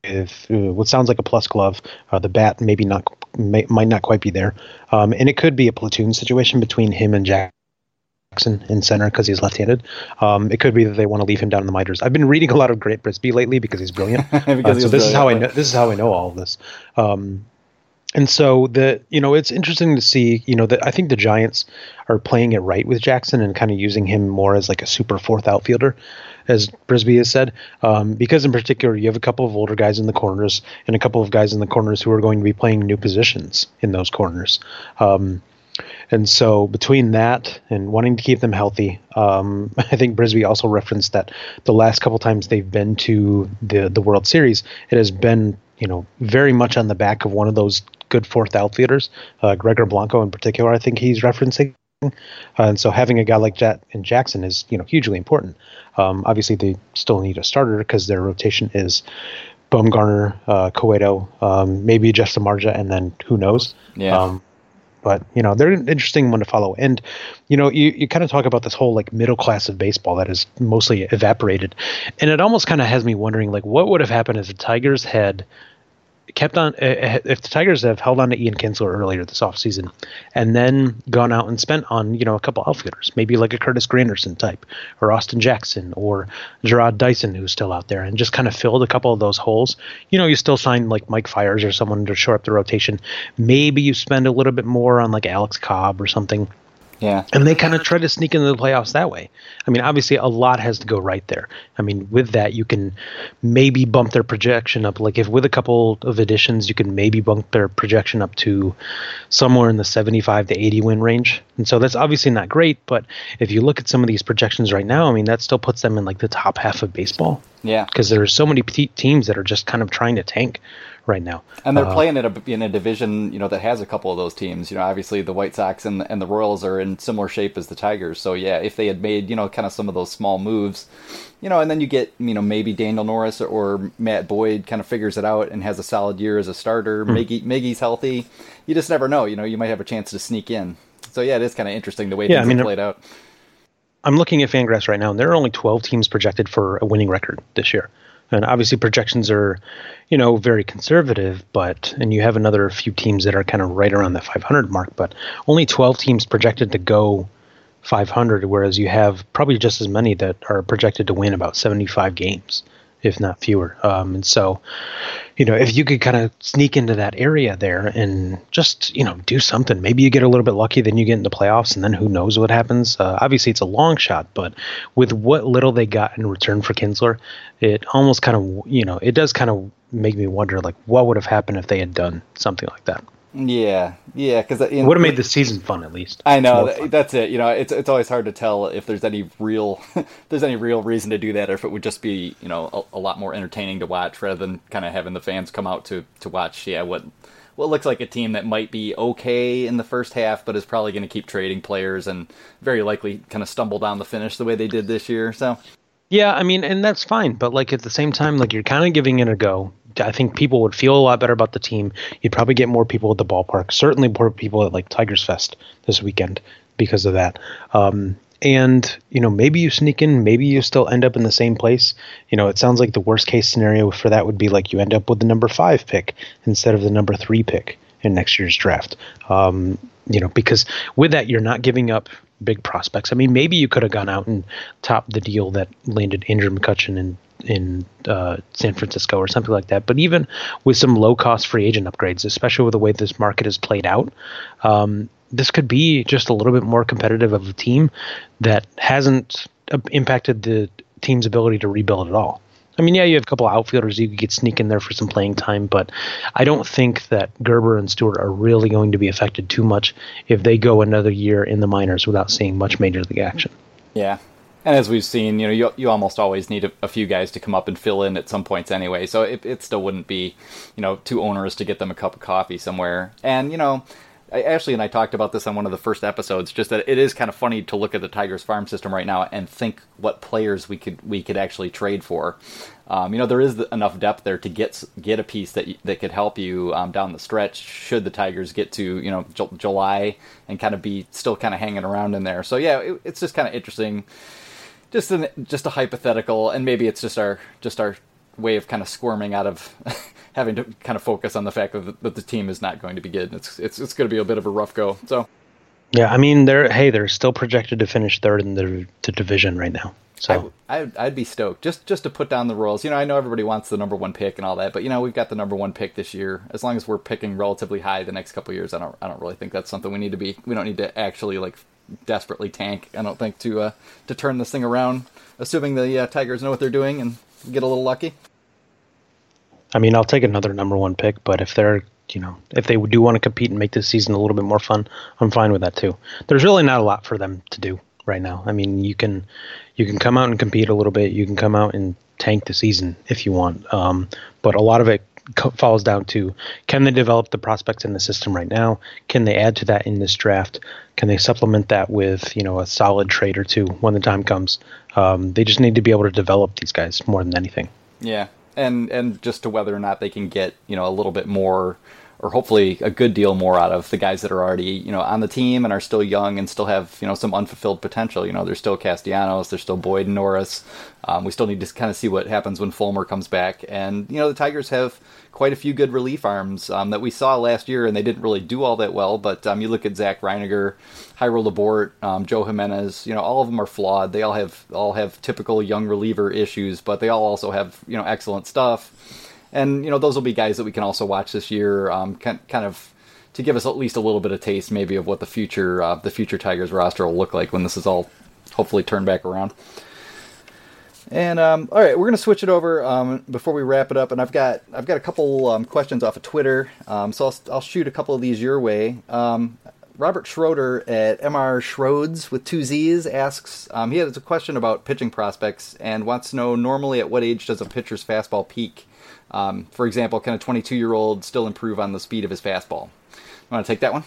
with uh, what sounds like a plus glove. Uh, the bat maybe not may, might not quite be there, um, and it could be a platoon situation between him and Jack Jackson in center because he's left-handed. Um, it could be that they want to leave him down in the minors. I've been reading a lot of Grant Brisbee lately because he's brilliant. because uh, so this is how I know. This is how I know all of this. Um, and so the you know it's interesting to see you know that I think the Giants are playing it right with Jackson and kind of using him more as like a super fourth outfielder, as Brisby has said. Um, because in particular you have a couple of older guys in the corners and a couple of guys in the corners who are going to be playing new positions in those corners. Um, and so between that and wanting to keep them healthy, um, I think Brisbee also referenced that the last couple times they've been to the the World Series, it has been you know very much on the back of one of those good fourth outfielders, uh, Gregor Blanco in particular. I think he's referencing. Uh, and so having a guy like that in Jackson is you know hugely important. Um, obviously, they still need a starter because their rotation is Bumgarner, uh, Cueto, um, maybe Jeff Samardzija, and then who knows. Yeah. Um, but you know they're an interesting one to follow. And you know you, you kind of talk about this whole like middle class of baseball that is mostly evaporated. And it almost kind of has me wondering like what would have happened if the tigers had kept on eh, eh, if the Tigers have held on to Ian Kinsler earlier this offseason and then gone out and spent on you know a couple outfielders, maybe like a Curtis Granderson type or Austin Jackson or Jarrod Dyson who's still out there and just kind of filled a couple of those holes. You know, you still sign like Mike Fiers or someone to shore up the rotation. Maybe you spend a little bit more on like Alex Cobb or something yeah. And they kind of try to sneak into the playoffs that way. I mean, obviously, a lot has to go right there. I mean, with that, you can maybe bump their projection up. Like, if with a couple of additions, you can maybe bump their projection up to somewhere in the 75 to 80 win range. And so that's obviously not great. But if you look at some of these projections right now, I mean, that still puts them in like the top half of baseball. Yeah. Because there are so many teams that are just kind of trying to tank right now. And they're uh, playing in a, in a division, you know, that has a couple of those teams. You know, obviously the White Sox and and the Royals are in similar shape as the Tigers. So yeah, if they had made you know kind of some of those small moves, you know, and then you get you know maybe Daniel Norris or Matt Boyd kind of figures it out and has a solid year as a starter. Hmm. Miggy Miggy's healthy. You just never know. You know, you might have a chance to sneak in. So yeah, it is kind of interesting the way yeah, things I mean, played out. I'm looking at Fangraphs right now, and there are only 12 teams projected for a winning record this year. And obviously, projections are, you know, very conservative, but, and you have another few teams that are kind of right around the 500 mark, but only 12 teams projected to go 500, whereas you have probably just as many that are projected to win about 75 games, if not fewer. Um, and so, you know, if you could kind of sneak into that area there and just, you know, do something, maybe you get a little bit lucky, then you get into playoffs, and then who knows what happens. Uh, obviously, it's a long shot, but with what little they got in return for Kinsler, it almost kind of, you know, it does kind of make me wonder, like, what would have happened if they had done something like that. Yeah, yeah, because uh, it would have made the season fun at least. I know that, that's it. You know, it's it's always hard to tell if there's any real there's any real reason to do that, or if it would just be you know a, a lot more entertaining to watch rather than kind of having the fans come out to to watch. Yeah, what what looks like a team that might be okay in the first half, but is probably going to keep trading players and very likely kind of stumble down the finish the way they did this year. So. Yeah, I mean, and that's fine, but like at the same time, like you're kind of giving it a go I think people would feel a lot better about the team. You'd probably get more people at the ballpark. Certainly more people at like Tigers Fest this weekend because of that. Um, and you know maybe you sneak in, maybe you still end up in the same place. You know, it sounds like the worst case scenario for that would be like you end up with the number five pick instead of the number three pick in next year's draft. Um, you know, because with that you're not giving up big prospects. I mean, maybe you could have gone out and topped the deal that landed Andrew McCutchen and in uh, San Francisco or something like that. But even with some low cost free agent upgrades, especially with the way this market is played out, um, this could be just a little bit more competitive of a team that hasn't uh, impacted the team's ability to rebuild at all. I mean, yeah, you have a couple outfielders you could get sneak in there for some playing time, but I don't think that Gerber and Stewart are really going to be affected too much if they go another year in the minors without seeing much major league action. Yeah, and as we've seen, you know, you, you almost always need a, a, few guys to come up and fill in at some points anyway. So it, it still wouldn't be, you know, too onerous to get them a cup of coffee somewhere. And, you know, Ashley and I talked about this on one of the first episodes. Just that it is kind of funny to look at the Tigers farm system right now and think what players we could we could actually trade for. Um, you know, there is enough depth there to get get a piece that that could help you um, down the stretch. Should the Tigers get to you know J- July and kind of be still kind of hanging around in there. So yeah, it, it's just kind of interesting just an just a hypothetical, and maybe it's just our just our way of kind of squirming out of having to kind of focus on the fact that the, that the team is not going to be good. It's it's it's going to be a bit of a rough go. So. Yeah, I mean, they're hey, they're still projected to finish third in the, the division right now. So I, would I'd be stoked just just to put down the Royals. You know, I know everybody wants the number one pick and all that, but you know, we've got the number one pick this year. As long as we're picking relatively high the next couple years, I don't I don't really think that's something we need to be. We don't need to actually like desperately tank. I don't think to uh, to turn this thing around, assuming the uh, Tigers know what they're doing and get a little lucky. I mean, I'll take another number one pick, but if they're you know if they do want to compete and make this season a little bit more fun, I'm fine with that too. There's really not a lot for them to do right now. I mean, you can you can come out and compete a little bit. You can come out and tank the season if you want, um, but a lot of it falls down to can they develop the prospects in the system right now? Can they add to that in this draft? Can they supplement that with you know a solid trade or two when the time comes? Um, they just need to be able to develop these guys more than anything. Yeah, and and just to whether or not they can get you know a little bit more or hopefully a good deal more out of the guys that are already you know on the team and are still young and still have you know some unfulfilled potential. You know, there's still Castellanos, there's still Boyd and Norris. Um, we still need to kind of see what happens when Fulmer comes back. And you know, the Tigers have quite a few good relief arms um, that we saw last year, and they didn't really do all that well. But um, you look at Zac Reininger, Jairo Labourt, um, Joe Jimenez. You know, all of them are flawed. They all have all have typical young reliever issues, but they all also have you know excellent stuff and you know those will be guys that we can also watch this year, um, kind kind of to give us at least a little bit of taste, maybe of what the future uh, the future Tigers roster will look like when this is all hopefully turned back around. And um, all right, we're gonna switch it over um, before we wrap it up. And I've got I've got a couple um, questions off of Twitter, um, so I'll, I'll shoot a couple of these your way. Um, Robert Schroeder at MR Schroeds with two Z's asks um, he has a question about pitching prospects and wants to know normally at what age does a pitcher's fastball peak? Um, for example, can a 22 year old still improve on the speed of his fastball? You want to take that one?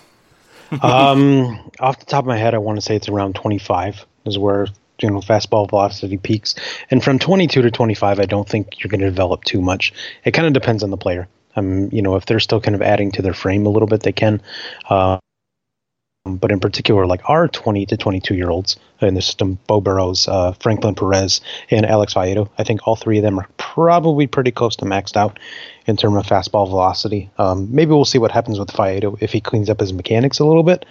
um, off the top of my head, I want to say it's around 25 is where you know fastball velocity peaks, and from 22 to 25, I don't think you're going to develop too much. It kind of depends on the player. Um, you know, if they're still kind of adding to their frame a little bit, they can. Uh, but in particular, like our 20 to 22 year olds in the system, Beau Burrows, uh, Franklin Perez, and Alex Faedo, I think all three of them are probably pretty close to maxed out in terms of fastball velocity. Um, maybe we'll see what happens with Faedo if he cleans up his mechanics a little bit.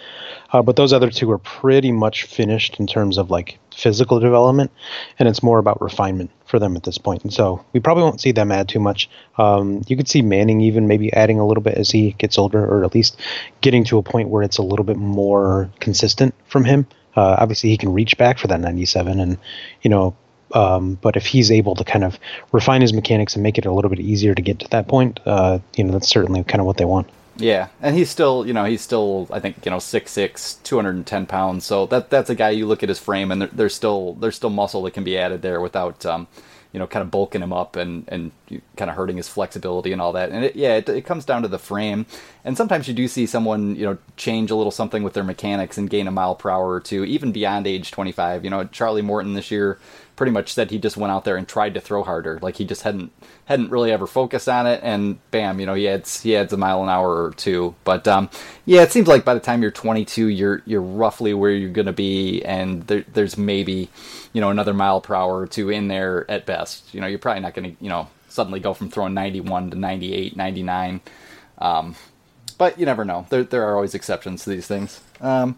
Uh, but those other two are pretty much finished in terms of like physical development, and it's more about refinement for them at this point. And so we probably won't see them add too much. Um, you could see Manning even maybe adding a little bit as he gets older, or at least getting to a point where it's a little bit more consistent from him. Uh, obviously, he can reach back for that 97, and you know, um, but if he's able to kind of refine his mechanics and make it a little bit easier to get to that point, uh, you know, that's certainly kind of what they want. Yeah, and he's still, you know, he's still, I think, you know, 6'6", 210 pounds. So that that's a guy you look at his frame, and there, there's still there's still muscle that can be added there without, um, you know, kind of bulking him up and and kind of hurting his flexibility and all that. And it, yeah, it, it comes down to the frame. And sometimes you do see someone, you know, change a little something with their mechanics and gain a mile per hour or two, even beyond age 25. You know, Charlie Morton this year pretty much said he just went out there and tried to throw harder. Like he just hadn't hadn't really ever focused on it, and bam, you know, he adds he adds a mile an hour or two. But um, yeah, it seems like by the time you're 22, you're you're roughly where you're to be, and there, there's maybe you know another mile per hour or two in there at best. You know, you're probably not to you know suddenly go from throwing 91 to 98, 99. Um, but you never know. There there are always exceptions to these things. Um,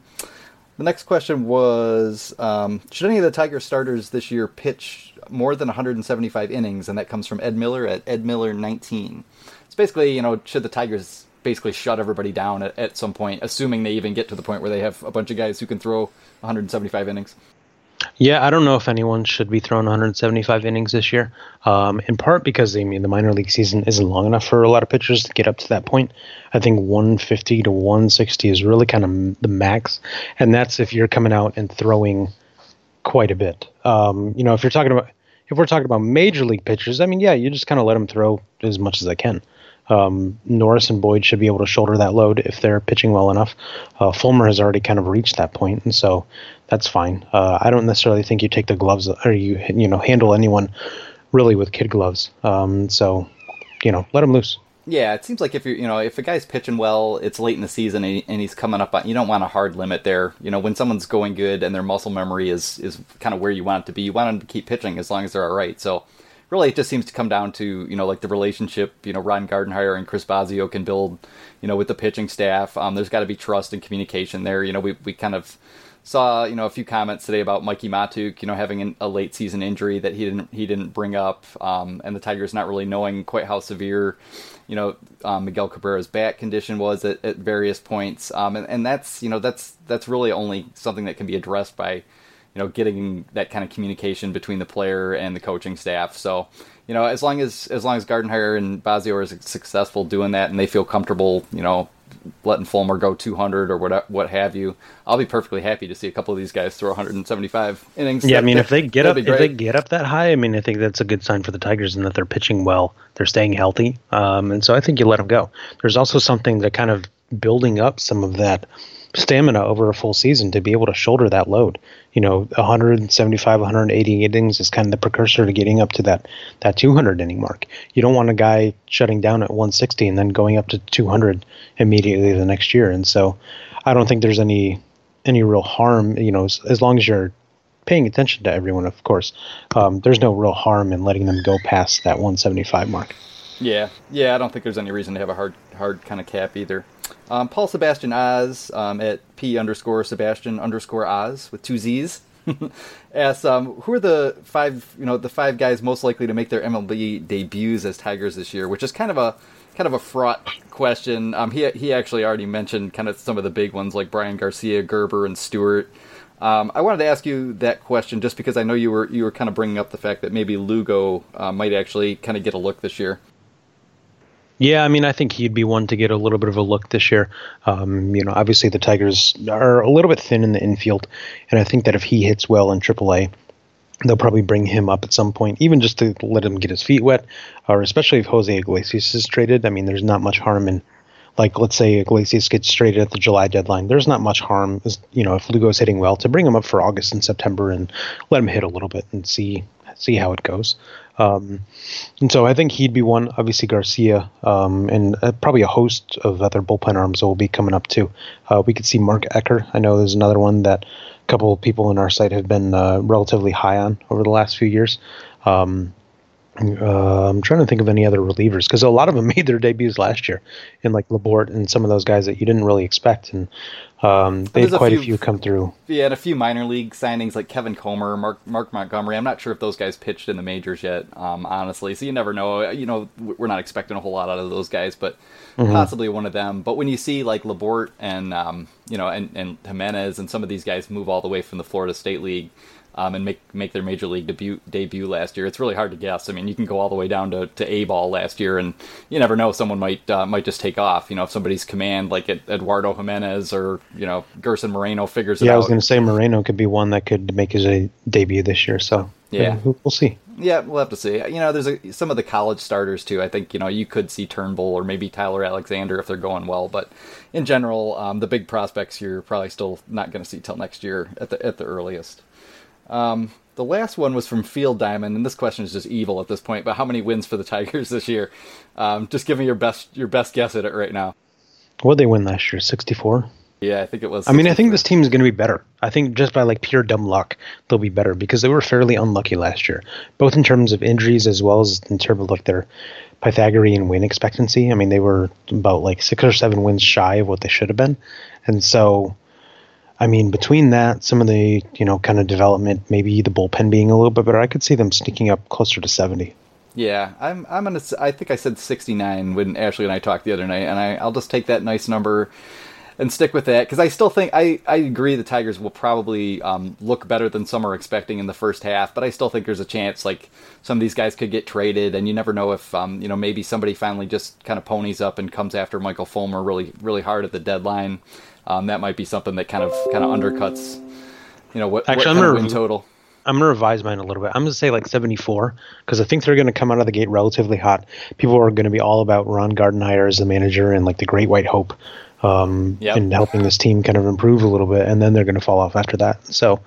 the next question was um, Should any of the Tiger starters this year pitch more than 175 innings? And that comes from Ed Miller at Ed Miller 19. It's basically, you know, should the Tigers basically shut everybody down at, at some point, assuming they even get to the point where they have a bunch of guys who can throw 175 innings? Yeah, I don't know if anyone should be throwing 175 innings this year. Um, in part because I mean the minor league season isn't long enough for a lot of pitchers to get up to that point. I think 150 to 160 is really kind of the max, and that's if you're coming out and throwing quite a bit. Um, you know, if you're talking about if we're talking about major league pitchers, I mean, yeah, you just kind of let them throw as much as they can. Um, Norris and Boyd should be able to shoulder that load if they're pitching well enough. Uh, Fulmer has already kind of reached that point, and so that's fine. Uh, I don't necessarily think you take the gloves or you you know handle anyone really with kid gloves. Um, so you know, let him loose. Yeah, it seems like if you're, you know, if a guy's pitching well, it's late in the season and, he's coming up on, you don't want a hard limit there. You know, when someone's going good and their muscle memory is is kind of where you want it to be, you want them to keep pitching as long as they're all right. So really, it just seems to come down to you know like the relationship you know Ron Gardenhire and Chris Bosio can build you know with the pitching staff. Um, there's got to be trust and communication there. You know, we we kind of saw you know a few comments today about Mikie Mahtook, you know having an, a late season injury that he didn't he didn't bring up, um, and the Tigers not really knowing quite how severe, you know um, Miguel Cabrera's back condition was at, at various points, um, and, and that's you know that's that's really only something that can be addressed by you know, getting that kind of communication between the player and the coaching staff. So, you know, as long as as long as Gardenhire and Bosio are successful doing that and they feel comfortable, you know, letting Fulmer go 200 or what what have you, I'll be perfectly happy to see a couple of these guys throw 175 innings. Yeah, I mean, if they get up if they get up that high, I mean, I think that's a good sign for the Tigers and that they're pitching well, they're staying healthy, um, and so I think you let them go. There's also something that kind of building up some of that stamina over a full season to be able to shoulder that load. You know, 175, 180 innings is kind of the precursor to getting up to that that 200 inning mark. You don't want a guy shutting down at 160 and then going up to 200 immediately the next year. And so, I don't think there's any any real harm. You know, as, as long as you're paying attention to everyone, of course, um, there's no real harm in letting them go past that 175 mark. Yeah, yeah, I don't think there's any reason to have a hard, hard kind of cap either. Um, Paul Sebastian Oz um, at P underscore Sebastian underscore Oz with two Z's asks, um, who are the five, you know, the five guys most likely to make their MLB debuts as Tigers this year? Which is kind of a kind of a fraught question. Um, he he actually already mentioned kind of some of the big ones like Bryan Garcia, Gerber, and Stewart. Um, I wanted to ask you that question just because I know you were you were kind of bringing up the fact that maybe Lugo uh, might actually kind of get a look this year. Yeah, I mean, I think he'd be one to get a little bit of a look this year. Um, you know, obviously the Tigers are a little bit thin in the infield, and I think that if he hits well in AAA, they'll probably bring him up at some point, even just to let him get his feet wet, or especially if Jose Iglesias is traded. I mean, there's not much harm in, like, let's say Iglesias gets traded at the July deadline. There's not much harm, you know, if Lugo's hitting well, to bring him up for August and September and let him hit a little bit and see see how it goes. Um, and so I think he'd be one. Obviously Garcia, um, and uh, probably a host of other bullpen arms will be coming up too. Uh, we could see Mark Ecker. I know there's another one that a couple of people in our site have been uh, relatively high on over the last few years. Um, Uh, I'm trying to think of any other relievers because a lot of them made their debuts last year, in like Labourt and some of those guys that you didn't really expect, and um, they had quite a few, a few, come through. Yeah, and a few minor league signings like Kevin Comer, Mark Mark Montgomery. I'm not sure if those guys pitched in the majors yet, um, honestly. So you never know. You know, we're not expecting a whole lot out of those guys, but mm-hmm. possibly one of them. But when you see like Labourt and um, you know and and Jimenez and some of these guys move all the way from the Florida State League um, and make make their major league debut debut last year. It's really hard to guess. I mean, you can go all the way down to, to A ball last year, and you never know. Someone might uh, might just take off. You know, if somebody's command like Eduardo Jimenez or you know Gerson Moreno figures it yeah. I was going to say Moreno could be one that could make his a debut this year. So yeah, we'll, we'll see. Yeah, we'll have to see. You know, there's a, some of the college starters too. I think you know you could see Turnbull or maybe Tyler Alexander if they're going well, but in general, um, the big prospects you're probably still not going to see till next year at the at the earliest. Um, the last one was from Field Diamond, and this question is just evil at this point. But how many wins for the Tigers this year? Um, just give me your best your best guess at it right now. What did they win last year? Sixty four. Yeah, I think it was. 64. I mean, I think this team is going to be better. I think just by like pure dumb luck, they'll be better because they were fairly unlucky last year, both in terms of injuries as well as in terms of like their Pythagorean win expectancy. I mean, they were about like six or seven wins shy of what they should have been, and so I mean, between that, some of the you know kind of development, maybe the bullpen being a little bit better, I could see them sneaking up closer to seventy. Yeah, I'm I'm gonna. I think I said sixty nine when Ashley and I talked the other night, and I I'll just take that nice number and stick with that because I still think I, I agree the Tigers will probably um, look better than some are expecting in the first half, but I still think there's a chance like some of these guys could get traded, and you never know if um, you know maybe somebody finally just kind of ponies up and comes after Michael Fulmer really really hard at the deadline um, that might be something that kind of kind of undercuts, you know, what, Actually, what kind of win total. I'm gonna revise mine a little bit. I'm gonna say like 74 because I think they're gonna come out of the gate relatively hot. People are gonna be all about Ron Gardenhire as the manager and like the Great White Hope, um, yep. and helping this team kind of improve a little bit. And then they're gonna fall off after that. So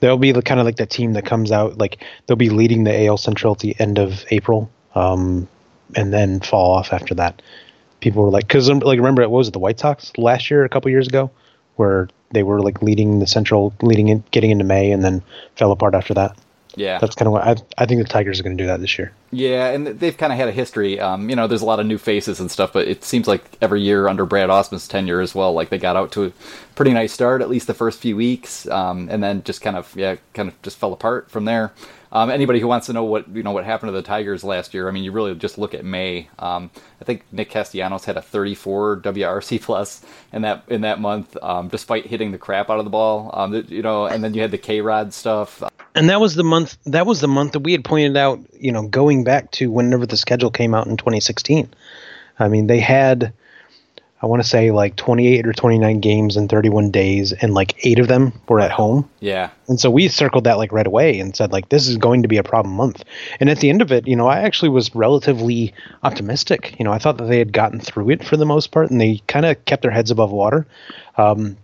they'll be the kind of like the team that comes out like they'll be leading the AL Central at the end of April, um, and then fall off after that people were like, because like remember it was it the White Sox last year, a couple years ago, where they were like leading the Central, leading in, getting into May, and then fell apart after that. Yeah, that's kind of what I I think the Tigers are going to do that this year. Yeah, and they've kind of had a history. Um, you know, there's a lot of new faces and stuff, but it seems like every year under Brad Ausmus's tenure as well, like they got out to a pretty nice start, at least the first few weeks, um, and then just kind of yeah, kind of just fell apart from there. Um, anybody who wants to know what you know what happened to the Tigers last year, I mean, you really just look at May. Um, I think Nick Castellanos had a 34 WRC plus in that in that month, um, despite hitting the crap out of the ball. Um, you know, and then you had the K Rod stuff. And that was the month. That was the month that we had pointed out. You know, going back to whenever the schedule came out in 2016. I mean, they had I want to say like 28 or 29 games in 31 days, and like eight of them were at home. Yeah. And so we circled that like right away and said like this is going to be a problem month. And at the end of it, you know, I actually was relatively optimistic. You know, I thought that they had gotten through it for the most part, and they kind of kept their heads above water. Um,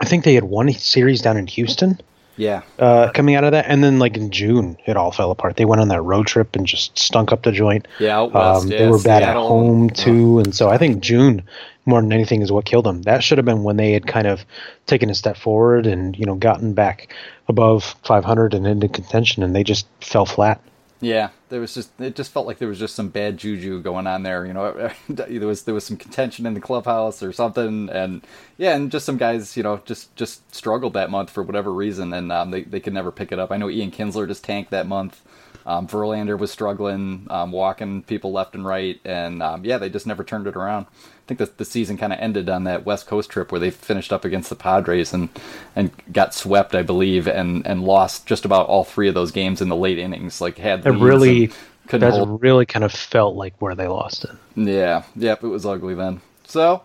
I think they had one series down in Houston. Yeah. Uh, coming out of that, and then like in June, it all fell apart. They went on that road trip and just stunk up the joint. Yeah, west, um, yeah, they were bad Seattle. at home too, and so I think June more than anything is what killed them. That should have been when they had kind of taken a step forward and you know gotten back above 500 and into contention, and they just fell flat. Yeah, there was just it just felt like there was just some bad juju going on there. You know, there was there was some contention in the clubhouse or something, and yeah, and just some guys, you know, just just struggled that month for whatever reason, and um, they they could never pick it up. I know Ian Kinsler just tanked that month. Um, Verlander was struggling, um, walking people left and right, and um, yeah, they just never turned it around. I think the, the season kind of ended on that West Coast trip where they finished up against the Padres and and got swept, I believe, and and lost just about all three of those games in the late innings. Like had it really that's hold. really kind of felt like where they lost it. Yeah, yep, it was ugly then. So.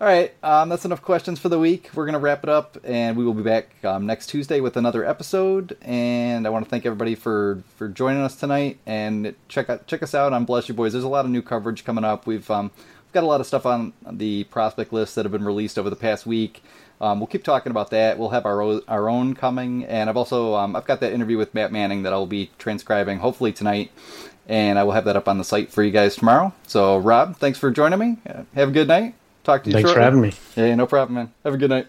All right, um, that's enough questions for the week. We're going to wrap it up, and we will be back um, next Tuesday with another episode. And I want to thank everybody for, for joining us tonight. And check out check us out on Bless You Boys. There's a lot of new coverage coming up. We've um, We've got a lot of stuff on the prospect list that have been released over the past week. Um, we'll keep talking about that. We'll have our our own coming, and I've also um, I've got that interview with Matt Manning that I'll be transcribing hopefully tonight, and I will have that up on the site for you guys tomorrow. So Rob, thanks for joining me. Have a good night. Talk to you. Thanks shortly. for having me. Yeah, no problem, man. Have a good night.